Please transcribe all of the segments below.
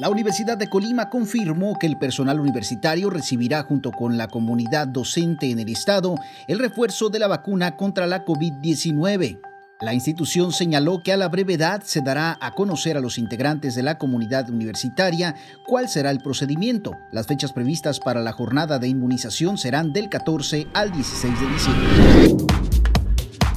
La Universidad de Colima confirmó que el personal universitario recibirá junto con la comunidad docente en el estado el refuerzo de la vacuna contra la COVID-19. La institución señaló que a la brevedad se dará a conocer a los integrantes de la comunidad universitaria cuál será el procedimiento. Las fechas previstas para la jornada de inmunización serán del 14 al 16 de diciembre.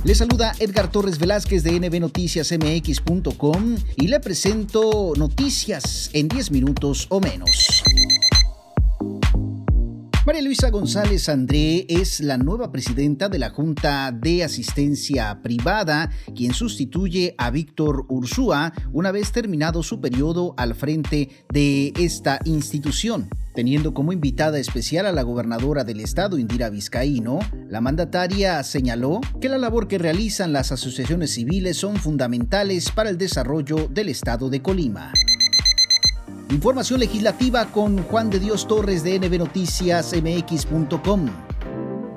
Le saluda Edgar Torres Velázquez de nbnoticiasmx.com y le presento noticias en 10 minutos o menos. María Luisa González André es la nueva presidenta de la Junta de Asistencia Privada, quien sustituye a Víctor Ursúa una vez terminado su periodo al frente de esta institución. Teniendo como invitada especial a la gobernadora del estado, Indira Vizcaíno, la mandataria señaló que la labor que realizan las asociaciones civiles son fundamentales para el desarrollo del estado de Colima. Información legislativa con Juan de Dios Torres de nbnoticiasmx.com.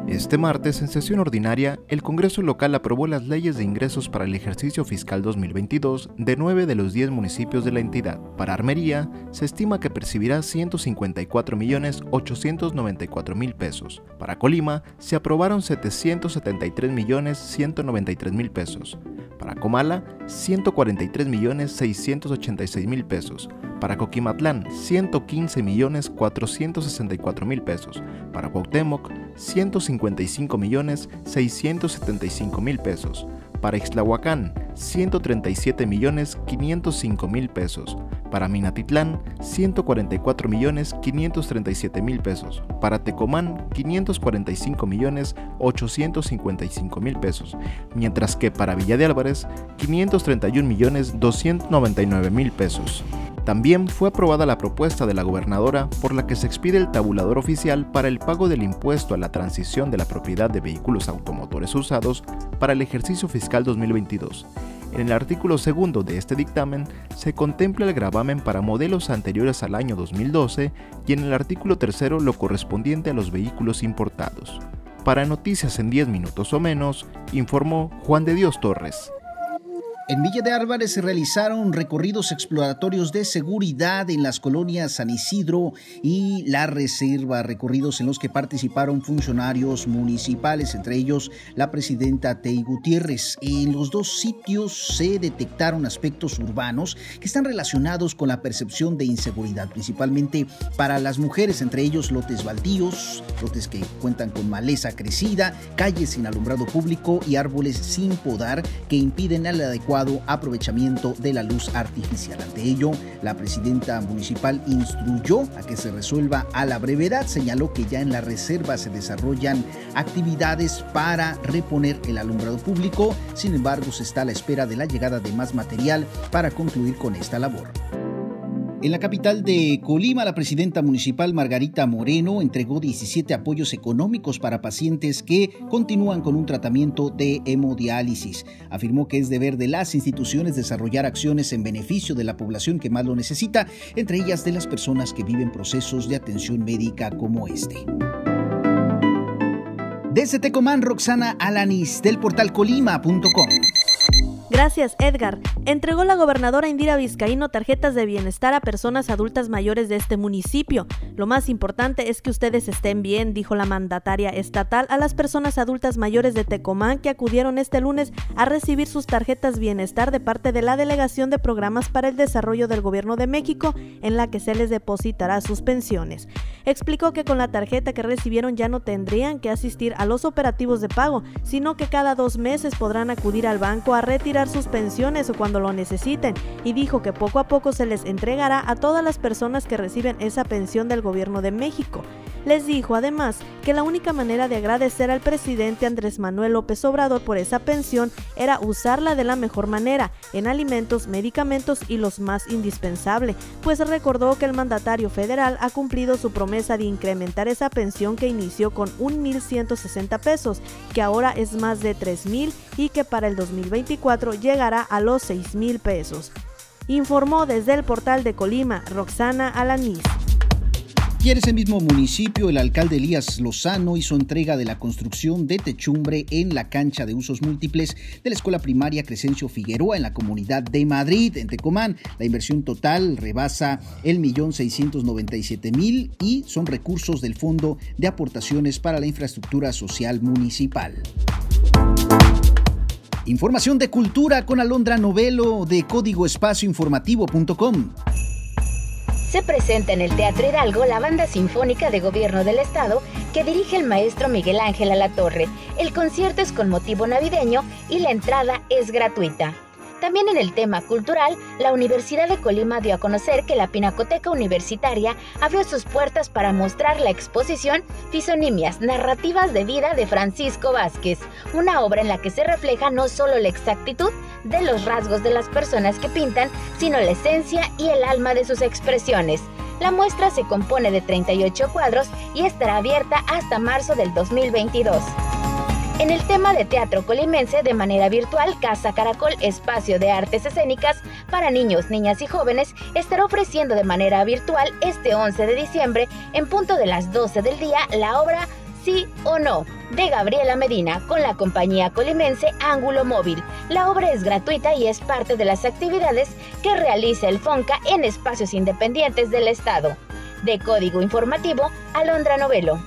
Este martes, en sesión ordinaria, el Congreso local aprobó las leyes de ingresos para el ejercicio fiscal 2022 de nueve de los 10 municipios de la entidad. Para Armería, se estima que percibirá 154.894.000 pesos. Para Colima, se aprobaron 773.193.000 pesos. Para Comala, 143.686.000 pesos. Para Coquimatlán, 115.464.000 pesos. Para Cuauhtémoc, 155.675.000 pesos. Para Ixtlahuacán, 137.505.000 pesos. Para Minatitlán, 144.537.000 pesos. Para Tecomán, 545.855.000 pesos. Mientras que para Villa de Álvarez, 531.299.000 pesos. También fue aprobada la propuesta de la gobernadora por la que se expide el tabulador oficial para el pago del impuesto a la transición de la propiedad de vehículos automotores usados para el ejercicio fiscal 2022. En el artículo segundo de este dictamen se contempla el gravamen para modelos anteriores al año 2012 y en el artículo tercero lo correspondiente a los vehículos importados. Para Noticias en 10 minutos o menos, informó Juan de Dios Torres. En Villa de Álvarez se realizaron recorridos exploratorios de seguridad en las colonias San Isidro y La Reserva, recorridos en los que participaron funcionarios municipales, entre ellos la presidenta Tei Gutiérrez. En los dos sitios se detectaron aspectos urbanos que están relacionados con la percepción de inseguridad, principalmente para las mujeres, entre ellos lotes baldíos, lotes que cuentan con maleza crecida, calles sin alumbrado público y árboles sin podar que impiden el adecuado aprovechamiento de la luz artificial. Ante ello, la presidenta municipal instruyó a que se resuelva a la brevedad. Señaló que ya en la reserva se desarrollan actividades para reponer el alumbrado público. Sin embargo, se está a la espera de la llegada de más material para concluir con esta labor. En la capital de Colima, la presidenta municipal Margarita Moreno entregó 17 apoyos económicos para pacientes que continúan con un tratamiento de hemodiálisis. Afirmó que es deber de las instituciones desarrollar acciones en beneficio de la población que más lo necesita, entre ellas de las personas que viven procesos de atención médica como este. Desde Tecomán, Roxana Alanis, del portal colima.com. Gracias, Edgar. Entregó la gobernadora Indira Vizcaíno tarjetas de bienestar a personas adultas mayores de este municipio. Lo más importante es que ustedes estén bien, dijo la mandataria estatal a las personas adultas mayores de Tecomán que acudieron este lunes a recibir sus tarjetas bienestar de parte de la Delegación de Programas para el Desarrollo del Gobierno de México, en la que se les depositará sus pensiones. Explicó que con la tarjeta que recibieron ya no tendrían que asistir a los operativos de pago, sino que cada dos meses podrán acudir al banco a retirar sus pensiones o cuando lo necesiten y dijo que poco a poco se les entregará a todas las personas que reciben esa pensión del gobierno de México. Les dijo además que la única manera de agradecer al presidente Andrés Manuel López Obrador por esa pensión era usarla de la mejor manera, en alimentos, medicamentos y los más indispensable, pues recordó que el mandatario federal ha cumplido su promesa de incrementar esa pensión que inició con 1.160 pesos, que ahora es más de 3.000 y que para el 2024 llegará a los 6.000 pesos. Informó desde el portal de Colima Roxana Alanis. Y en ese mismo municipio, el alcalde Elías Lozano hizo entrega de la construcción de techumbre en la cancha de usos múltiples de la escuela primaria Crescencio Figueroa en la comunidad de Madrid, en Tecomán. La inversión total rebasa el millón seiscientos noventa y siete mil y son recursos del Fondo de Aportaciones para la Infraestructura Social Municipal. Información de cultura con Alondra Novelo de códigoespacioinformativo.com se presenta en el Teatro Hidalgo la banda sinfónica de gobierno del estado que dirige el maestro Miguel Ángel Alatorre. El concierto es con motivo navideño y la entrada es gratuita. También en el tema cultural, la Universidad de Colima dio a conocer que la Pinacoteca Universitaria abrió sus puertas para mostrar la exposición Fisonimias, Narrativas de Vida de Francisco Vázquez, una obra en la que se refleja no solo la exactitud de los rasgos de las personas que pintan, sino la esencia y el alma de sus expresiones. La muestra se compone de 38 cuadros y estará abierta hasta marzo del 2022. En el tema de teatro colimense, de manera virtual, Casa Caracol, espacio de artes escénicas para niños, niñas y jóvenes, estará ofreciendo de manera virtual este 11 de diciembre, en punto de las 12 del día, la obra Sí o No, de Gabriela Medina, con la compañía colimense Ángulo Móvil. La obra es gratuita y es parte de las actividades que realiza el FONCA en espacios independientes del Estado. De Código Informativo, Alondra Novelo.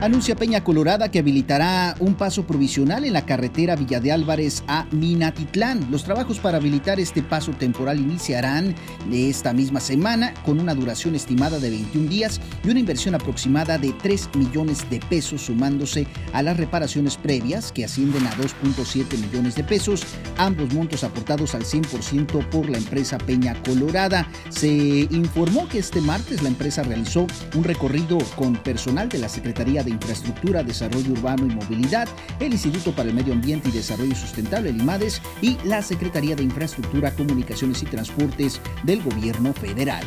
Anuncia Peña Colorada que habilitará un paso provisional en la carretera Villa de Álvarez a Minatitlán. Los trabajos para habilitar este paso temporal iniciarán esta misma semana con una duración estimada de 21 días y una inversión aproximada de 3 millones de pesos sumándose a las reparaciones previas que ascienden a 2.7 millones de pesos, ambos montos aportados al 100% por la empresa Peña Colorada. Se informó que este martes la empresa realizó un recorrido con personal de la Secretaría de Infraestructura, Desarrollo Urbano y Movilidad, el Instituto para el Medio Ambiente y Desarrollo Sustentable, el IMADES, y la Secretaría de Infraestructura, Comunicaciones y Transportes del Gobierno Federal.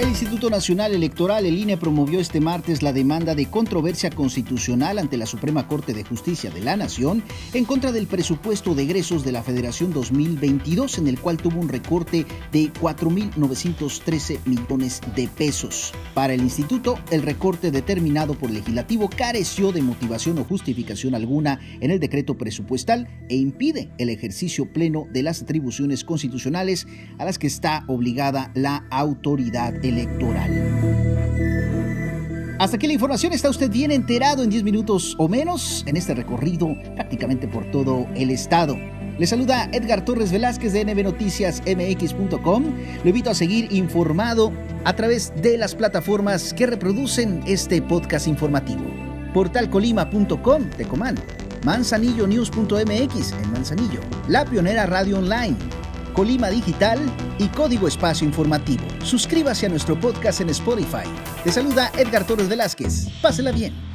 El Instituto Nacional Electoral, el INE, promovió este martes la demanda de controversia constitucional ante la Suprema Corte de Justicia de la Nación en contra del presupuesto de egresos de la Federación 2022, en el cual tuvo un recorte de 4.913 millones de pesos. Para el instituto, el recorte determinado por legislativo careció de motivación o justificación alguna en el decreto presupuestal e impide el ejercicio pleno de las atribuciones constitucionales a las que está obligada la autoridad electoral. Hasta aquí la información, está usted bien enterado en 10 minutos o menos en este recorrido prácticamente por todo el estado. Le saluda Edgar Torres Velázquez de nbnoticiasmx.com. Lo invito a seguir informado a través de las plataformas que reproducen este podcast informativo. Portalcolima.com, Tecomán, manzanillonews.mx en Manzanillo, La Pionera Radio Online, Colima Digital y Código Espacio Informativo. Suscríbase a nuestro podcast en Spotify. Te saluda Edgar Torres Velázquez. Pásela bien.